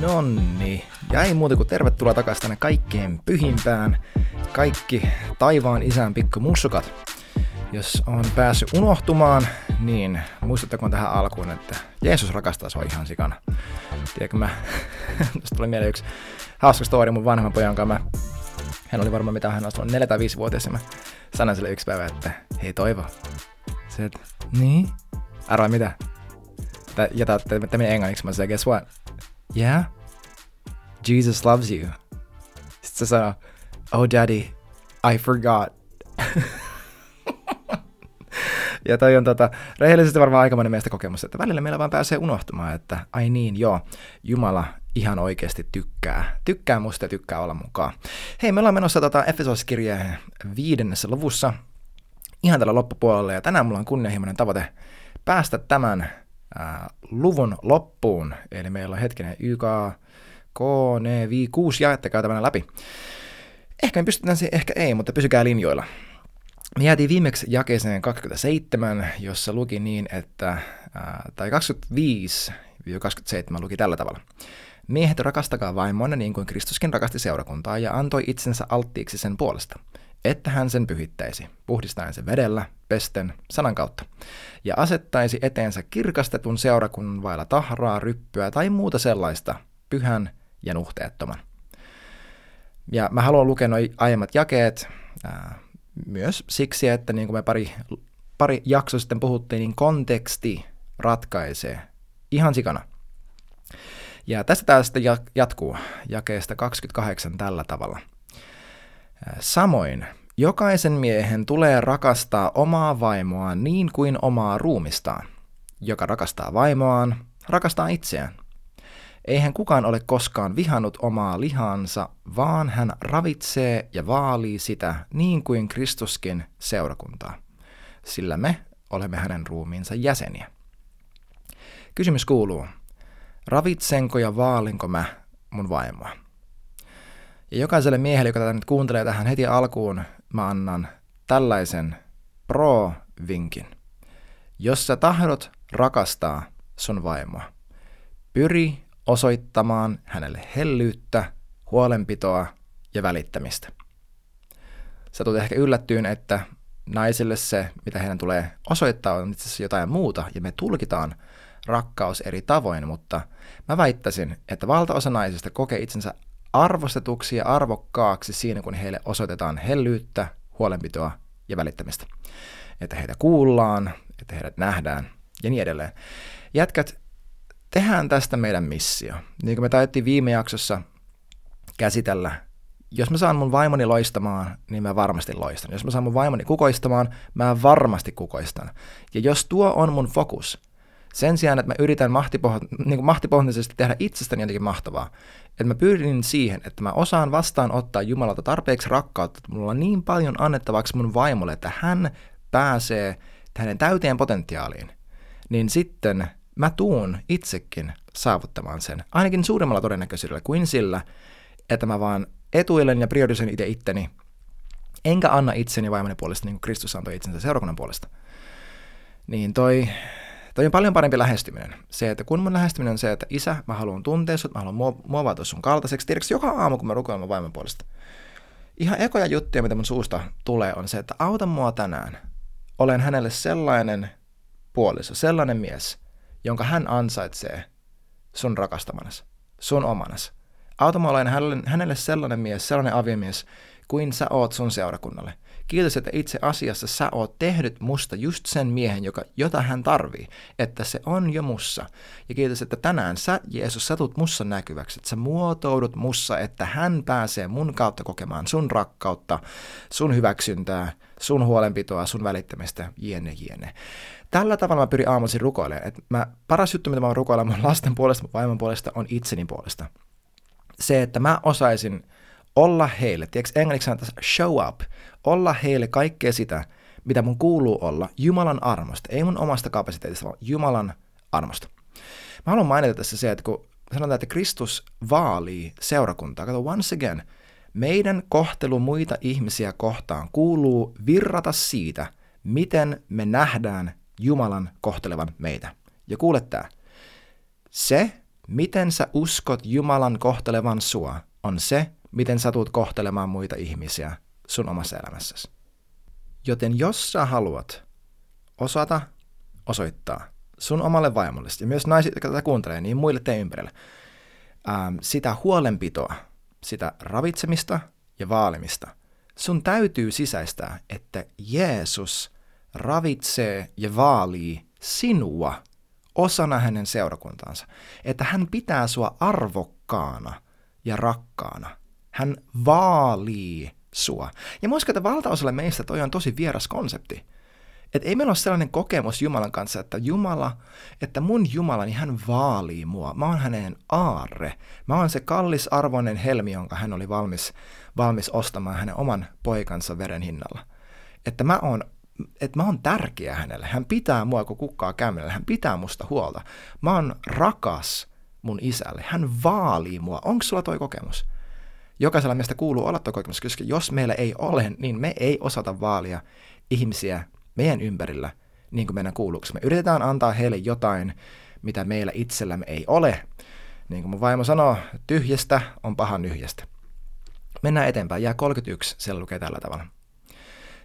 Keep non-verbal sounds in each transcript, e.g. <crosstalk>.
Nonni, ja ei muuta kuin tervetuloa takaisin tänne kaikkeen pyhimpään, kaikki taivaan isän pikku mussukat. Jos on päässyt unohtumaan, niin muistuttakoon tähän alkuun, että Jeesus rakastaa sua ihan sikana. Tiedätkö mä, <laughs> tuosta tuli mieleen yksi hauska story mun vanhemman pojan kanssa. Mä, hän oli varmaan mitä hän oli 4 tai 5 vuotias mä sanoin sille yksi päivä, että hei Toivo. Se, että niin? Arvaa mitä? Ja tämä englanniksi, mä sanoin, guess what? Yeah? Jesus loves you. Sitten se sanoi, oh daddy, I forgot. <laughs> ja toi on tota, rehellisesti varmaan aikamoinen meistä kokemus, että välillä meillä vaan pääsee unohtumaan, että ai niin, joo, Jumala ihan oikeasti tykkää. Tykkää musta ja tykkää olla mukaan. Hei, me ollaan menossa tota Efesoskirjeen viidennessä luvussa ihan tällä loppupuolella, ja tänään mulla on kunnianhimoinen tavoite päästä tämän ää, luvun loppuun. Eli meillä on hetkinen YK, K, N, V, 6 jaetta käytävänä läpi. Ehkä me pystytään siihen, ehkä ei, mutta pysykää linjoilla. Me jäätiin viimeksi jakeeseen 27, jossa luki niin, että, ää, tai 25-27 luki tällä tavalla. Miehet rakastakaa vaimonne niin kuin Kristuskin rakasti seurakuntaa ja antoi itsensä alttiiksi sen puolesta, että hän sen pyhittäisi, puhdistaen sen vedellä, pesten, sanan kautta, ja asettaisi eteensä kirkastetun seurakunnan vailla tahraa, ryppyä tai muuta sellaista, pyhän ja nuhteettoman. Ja mä haluan lukea nuo aiemmat jakeet ää, myös siksi, että niin kuin me pari, pari jakso sitten puhuttiin, niin konteksti ratkaisee ihan sikana. Ja tästä tämä sitten jatkuu jakeesta 28 tällä tavalla. Samoin jokaisen miehen tulee rakastaa omaa vaimoaan niin kuin omaa ruumistaan. Joka rakastaa vaimoaan, rakastaa itseään. Eihän kukaan ole koskaan vihannut omaa lihansa, vaan hän ravitsee ja vaalii sitä niin kuin Kristuskin seurakuntaa, sillä me olemme hänen ruumiinsa jäseniä. Kysymys kuuluu, ravitsenko ja vaalinko mä mun vaimoa? Ja jokaiselle miehelle, joka tätä nyt kuuntelee tähän heti alkuun, mä annan tällaisen pro-vinkin. Jos sä tahdot rakastaa sun vaimoa, pyri osoittamaan hänelle hellyyttä, huolenpitoa ja välittämistä. Sä tulet ehkä yllättyyn, että naisille se, mitä heidän tulee osoittaa, on itse asiassa jotain muuta, ja me tulkitaan rakkaus eri tavoin, mutta mä väittäisin, että valtaosa naisista kokee itsensä arvostetuksi ja arvokkaaksi siinä, kun heille osoitetaan hellyyttä, huolenpitoa ja välittämistä. Että heitä kuullaan, että heidät nähdään ja niin edelleen. Jätkät, tehdään tästä meidän missio. Niin kuin me taidettiin viime jaksossa käsitellä, jos mä saan mun vaimoni loistamaan, niin mä varmasti loistan. Jos mä saan mun vaimoni kukoistamaan, mä varmasti kukoistan. Ja jos tuo on mun fokus, sen sijaan, että mä yritän mahtipoh- niin mahtipohjaisesti tehdä itsestäni jotenkin mahtavaa, että mä pyrin siihen, että mä osaan vastaanottaa Jumalalta tarpeeksi rakkautta, että mulla on niin paljon annettavaksi mun vaimolle, että hän pääsee hänen täyteen potentiaaliin, niin sitten mä tuun itsekin saavuttamaan sen, ainakin suuremmalla todennäköisyydellä kuin sillä, että mä vaan etuilen ja priorisoin itse itteni, enkä anna itseni vaimoni puolesta niin kuin Kristus antoi itsensä seurakunnan puolesta. Niin toi, toi on paljon parempi lähestyminen. Se, että kun mun lähestyminen on se, että isä, mä haluan tuntea sut, mä haluan muovata sun kaltaiseksi. Tiedätkö, joka aamu, kun mä rukoilen mun vaimon puolesta. Ihan ekoja juttuja, mitä mun suusta tulee, on se, että auta mua tänään. Olen hänelle sellainen puoliso, sellainen mies – jonka hän ansaitsee sun rakastamanasi, sun omanas. Auta mä olen hänelle sellainen mies, sellainen aviomies, kuin sä oot sun seurakunnalle. Kiitos, että itse asiassa sä oot tehnyt musta just sen miehen, joka, jota hän tarvii, että se on jo mussa. Ja kiitos, että tänään sä, Jeesus, sä tulet mussa näkyväksi, että sä muotoudut mussa, että hän pääsee mun kautta kokemaan sun rakkautta, sun hyväksyntää, sun huolenpitoa, sun välittämistä, jene, jene. Tällä tavalla mä pyrin aamuisin rukoilemaan. Et mä, paras juttu, mitä mä voin rukoilla mun lasten puolesta, mun vaimon puolesta, on itseni puolesta. Se, että mä osaisin olla heille, tiedätkö englanniksi sanotaan show up, olla heille kaikkea sitä, mitä mun kuuluu olla Jumalan armosta, ei mun omasta kapasiteetista, vaan Jumalan armosta. Mä haluan mainita tässä se, että kun sanotaan, että Kristus vaalii seurakuntaa, kato once again, meidän kohtelu muita ihmisiä kohtaan kuuluu virrata siitä, miten me nähdään Jumalan kohtelevan meitä. Ja kuule tämä. Se, miten sä uskot Jumalan kohtelevan sua, on se, miten sä tulet kohtelemaan muita ihmisiä sun omassa elämässäsi. Joten jos sä haluat osata osoittaa sun omalle vaimolle ja myös naiset, jotka tätä kuuntelee, niin muille teidän ympärille, ähm, sitä huolenpitoa, sitä ravitsemista ja vaalimista, sun täytyy sisäistää, että Jeesus ravitsee ja vaalii sinua osana hänen seurakuntaansa. Että hän pitää sua arvokkaana ja rakkaana. Hän vaalii sua. Ja muistan, että valtaosalle meistä toi on tosi vieras konsepti. Että ei meillä ole sellainen kokemus Jumalan kanssa, että Jumala, että mun Jumalani hän vaalii mua. Mä oon hänen aarre. Mä oon se kallisarvoinen helmi, jonka hän oli valmis, valmis ostamaan hänen oman poikansa veren hinnalla. Että mä oon että mä oon tärkeä hänelle. Hän pitää mua kuin kukkaa kämmenellä. Hän pitää musta huolta. Mä oon rakas mun isälle. Hän vaalii mua. Onko sulla toi kokemus? Jokaisella meistä kuuluu olla kokemus, koska jos meillä ei ole, niin me ei osata vaalia ihmisiä meidän ympärillä niin kuin meidän kuuluu. Me yritetään antaa heille jotain, mitä meillä itsellämme ei ole. Niin kuin mun vaimo sanoo, tyhjästä on paha nyhjästä. Mennään eteenpäin. Jää 31, siellä lukee tällä tavalla.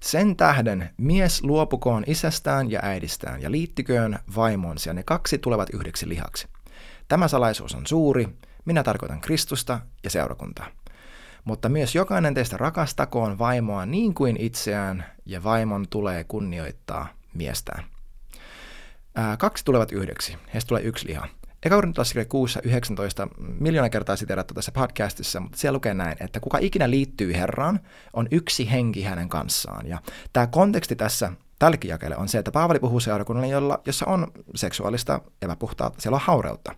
Sen tähden mies luopukoon isästään ja äidistään ja liittyköön vaimonsa ja ne kaksi tulevat yhdeksi lihaksi. Tämä salaisuus on suuri, minä tarkoitan Kristusta ja seurakuntaa. Mutta myös jokainen teistä rakastakoon vaimoa niin kuin itseään ja vaimon tulee kunnioittaa miestään. Ää, kaksi tulevat yhdeksi, heistä tulee yksi liha. Eka Korintolaiskirja 6 19 miljoona kertaa siteerattu tässä podcastissa, mutta siellä lukee näin, että kuka ikinä liittyy Herraan, on yksi henki hänen kanssaan. Ja tämä konteksti tässä tälläkin on se, että Paavali puhuu seurakunnalle, jolla, jossa on seksuaalista epäpuhtautta, siellä on haureutta.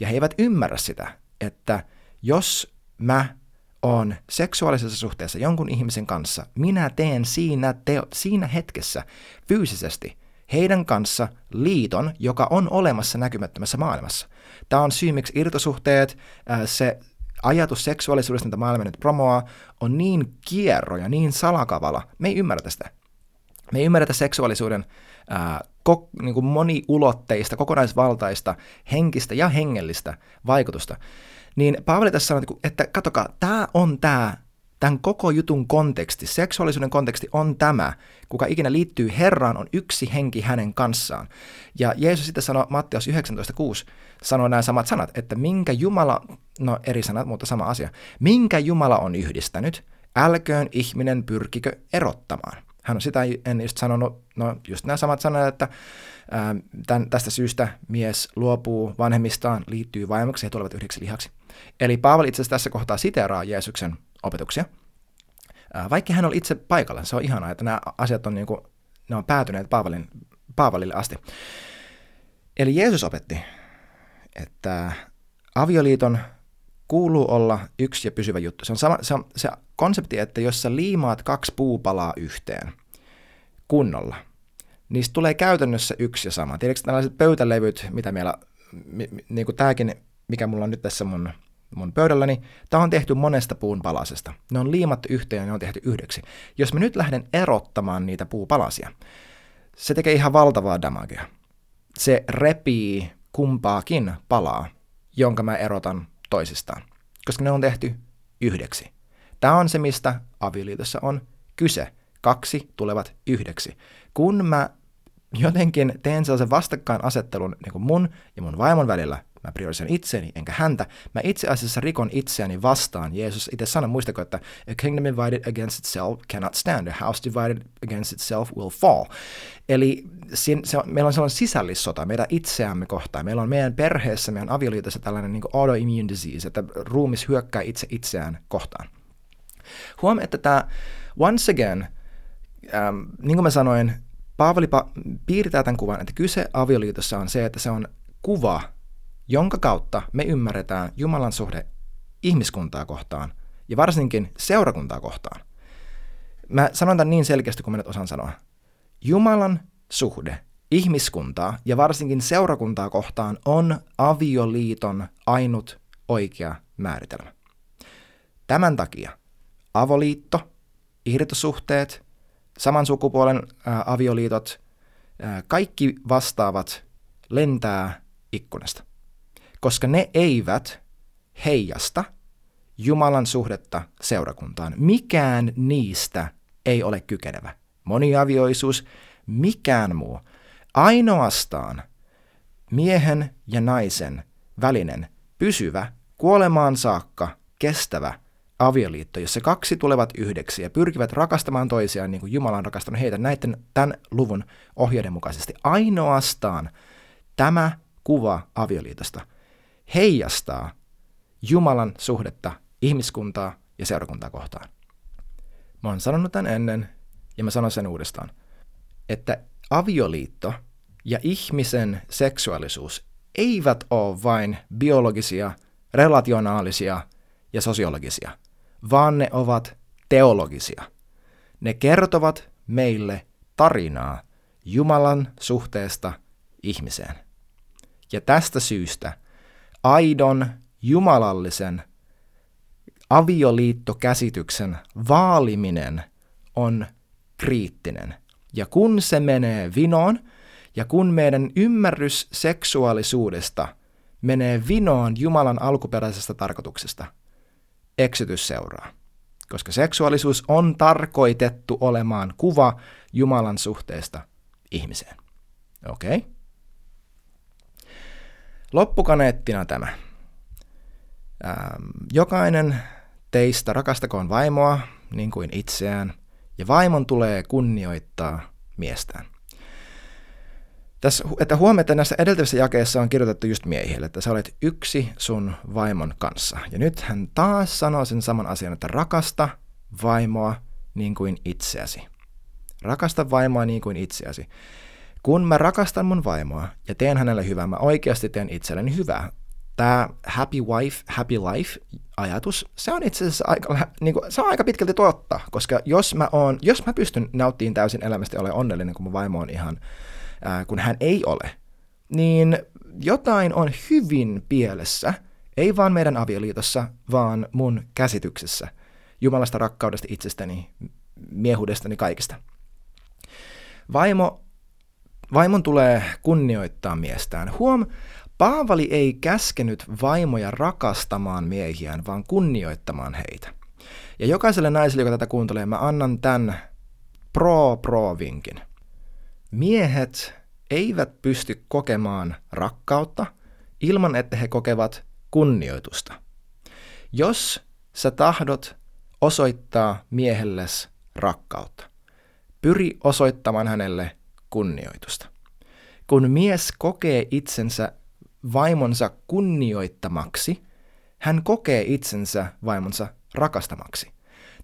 Ja he eivät ymmärrä sitä, että jos mä on seksuaalisessa suhteessa jonkun ihmisen kanssa, minä teen siinä, teo, siinä hetkessä fyysisesti – heidän kanssa liiton, joka on olemassa näkymättömässä maailmassa. Tämä on syy, miksi irtosuhteet, se ajatus seksuaalisuudesta, mitä maailma nyt promoaa, on niin kierro ja niin salakavala. Me ei ymmärrä sitä. Me ei ymmärretä seksuaalisuuden ää, ko, niin kuin moniulotteista, kokonaisvaltaista, henkistä ja hengellistä vaikutusta. Niin Paavali tässä sanoo, että katsokaa, tämä on tämä Tämän koko jutun konteksti, seksuaalisuuden konteksti on tämä, kuka ikinä liittyy Herraan, on yksi henki hänen kanssaan. Ja Jeesus sitten sanoi Matteus 19.6, sanoi nämä samat sanat, että minkä Jumala, no eri sanat, mutta sama asia, minkä Jumala on yhdistänyt, älköön ihminen pyrkikö erottamaan. Hän on sitä en just sanonut, no just nämä samat sanat, että tämän, tästä syystä mies luopuu vanhemmistaan, liittyy vaimoksi ja tulevat yhdeksi lihaksi. Eli Paavali itse asiassa tässä kohtaa siteeraa Jeesuksen opetuksia. Vaikka hän oli itse paikalla, se on ihanaa, että nämä asiat on, niin kuin, ne on päätyneet Paavalin, Paavalille asti. Eli Jeesus opetti, että avioliiton kuuluu olla yksi ja pysyvä juttu. Se on, sama, se on se konsepti, että jos sä liimaat kaksi puupalaa yhteen kunnolla, niistä tulee käytännössä yksi ja sama. Tiedätkö tällaiset pöytälevyt, mitä meillä, niin kuin tämäkin, mikä mulla on nyt tässä mun mun pöydälläni. Tämä on tehty monesta puun palasesta. Ne on liimattu yhteen ja ne on tehty yhdeksi. Jos mä nyt lähden erottamaan niitä puupalasia, se tekee ihan valtavaa damagea. Se repii kumpaakin palaa, jonka mä erotan toisistaan, koska ne on tehty yhdeksi. Tämä on se, mistä avioliitossa on kyse. Kaksi tulevat yhdeksi. Kun mä jotenkin teen sellaisen vastakkainasettelun niin kuin mun ja mun vaimon välillä, mä priorisoin itseäni enkä häntä. Mä itse asiassa rikon itseäni vastaan. Jeesus itse sanoi, muistako, että a kingdom divided against itself cannot stand, a house divided against itself will fall. Eli se, se meillä on sellainen sisällissota meidän itseämme kohtaan. Meillä on meidän perheessä, meidän avioliitossa tällainen niin autoimmune disease, että ruumis hyökkää itse itseään kohtaan. Huom, että tämä once again, ähm, niin kuin mä sanoin, Paavali piirtää tämän kuvan, että kyse avioliitossa on se, että se on kuva jonka kautta me ymmärretään Jumalan suhde ihmiskuntaa kohtaan ja varsinkin seurakuntaa kohtaan. Mä sanon tämän niin selkeästi kuin mä nyt osaan sanoa. Jumalan suhde ihmiskuntaa ja varsinkin seurakuntaa kohtaan on avioliiton ainut oikea määritelmä. Tämän takia avoliitto, irtosuhteet, saman sukupuolen ää, avioliitot, ää, kaikki vastaavat lentää ikkunasta koska ne eivät heijasta Jumalan suhdetta seurakuntaan. Mikään niistä ei ole kykenevä. Moniavioisuus, mikään muu. Ainoastaan miehen ja naisen välinen pysyvä, kuolemaan saakka kestävä avioliitto, jossa kaksi tulevat yhdeksi ja pyrkivät rakastamaan toisiaan niin kuin Jumala on rakastanut heitä näiden tämän luvun ohjeiden mukaisesti. Ainoastaan tämä kuva avioliitosta heijastaa Jumalan suhdetta ihmiskuntaa ja seurakuntaa kohtaan. Mä oon sanonut tämän ennen ja mä sanon sen uudestaan, että avioliitto ja ihmisen seksuaalisuus eivät ole vain biologisia, relationaalisia ja sosiologisia, vaan ne ovat teologisia. Ne kertovat meille tarinaa Jumalan suhteesta ihmiseen. Ja tästä syystä aidon jumalallisen avioliittokäsityksen vaaliminen on kriittinen. Ja kun se menee vinoon, ja kun meidän ymmärrys seksuaalisuudesta menee vinoon Jumalan alkuperäisestä tarkoituksesta, eksytys seuraa. Koska seksuaalisuus on tarkoitettu olemaan kuva Jumalan suhteesta ihmiseen. Okei? Okay? Loppukaneettina tämä. Jokainen teistä rakastakoon vaimoa niin kuin itseään, ja vaimon tulee kunnioittaa miestään. Tässä, että huomioon, että näissä edeltävissä jakeissa on kirjoitettu just miehille, että sä olet yksi sun vaimon kanssa. Ja nyt hän taas sanoo sen saman asian, että rakasta vaimoa niin kuin itseäsi. Rakasta vaimoa niin kuin itseäsi. Kun mä rakastan mun vaimoa ja teen hänelle hyvää, mä oikeasti teen itselleni hyvää. Tämä happy wife, happy life ajatus, se on itse asiassa aika, niin kuin, se on aika pitkälti totta, koska jos mä, oon, jos mä pystyn nauttimaan täysin elämästä ja olen onnellinen, kun mun vaimo on ihan, ää, kun hän ei ole, niin jotain on hyvin pielessä, ei vaan meidän avioliitossa, vaan mun käsityksessä Jumalasta rakkaudesta itsestäni, miehuudestani, kaikesta. Vaimo Vaimon tulee kunnioittaa miestään. Huom, Paavali ei käskenyt vaimoja rakastamaan miehiään, vaan kunnioittamaan heitä. Ja jokaiselle naiselle, joka tätä kuuntelee, mä annan tämän pro-pro-vinkin. Miehet eivät pysty kokemaan rakkautta ilman, että he kokevat kunnioitusta. Jos sä tahdot osoittaa miehelles rakkautta, pyri osoittamaan hänelle kunnioitusta. Kun mies kokee itsensä vaimonsa kunnioittamaksi, hän kokee itsensä vaimonsa rakastamaksi.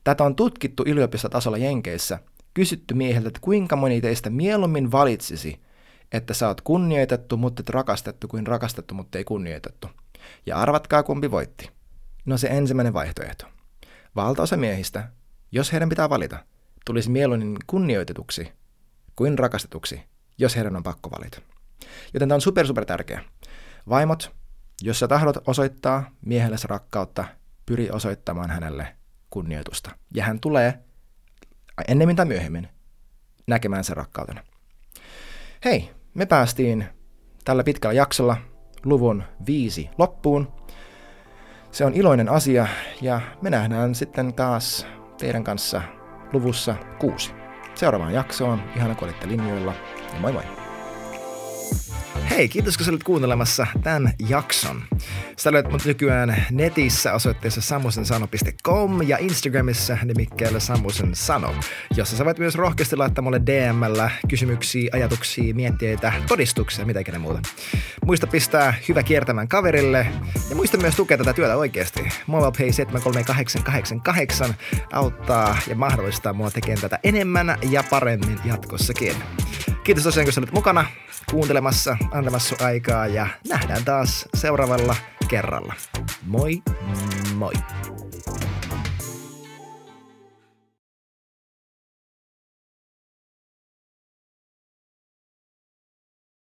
Tätä on tutkittu yliopistotasolla Jenkeissä, kysytty mieheltä, että kuinka moni teistä mieluummin valitsisi, että sä oot kunnioitettu, mutta et rakastettu, kuin rakastettu, mutta ei kunnioitettu. Ja arvatkaa, kumpi voitti. No se ensimmäinen vaihtoehto. Valtaosa miehistä, jos heidän pitää valita, tulisi mieluummin kunnioitetuksi kuin rakastetuksi, jos heidän on pakko valita. Joten tämä on super, super tärkeä. Vaimot, jos sä tahdot osoittaa miehellesi rakkautta, pyri osoittamaan hänelle kunnioitusta. Ja hän tulee ennemmin tai myöhemmin näkemään sen rakkautena. Hei, me päästiin tällä pitkällä jaksolla luvun viisi loppuun. Se on iloinen asia ja me nähdään sitten taas teidän kanssa luvussa kuusi. Seuraavaan jaksoon, ihana kun olitte linjoilla ja moi moi! Hei, kiitos kun olit kuuntelemassa tämän jakson. Sä löydät mut nykyään netissä osoitteessa sammusensano.com ja Instagramissa nimikkeellä Sammusen Sano, jossa sä voit myös rohkeasti laittaa mulle DMllä kysymyksiä, ajatuksia, mietteitä, todistuksia, mitä ikinä muuta. Muista pistää hyvä kiertämään kaverille ja muista myös tukea tätä työtä oikeasti. MobilePay 73888 auttaa ja mahdollistaa mua tekemään tätä enemmän ja paremmin jatkossakin. Kiitos tosiaan, kun olet mukana kuuntelemassa, antamassa aikaa ja nähdään taas seuraavalla kerralla. Moi moi!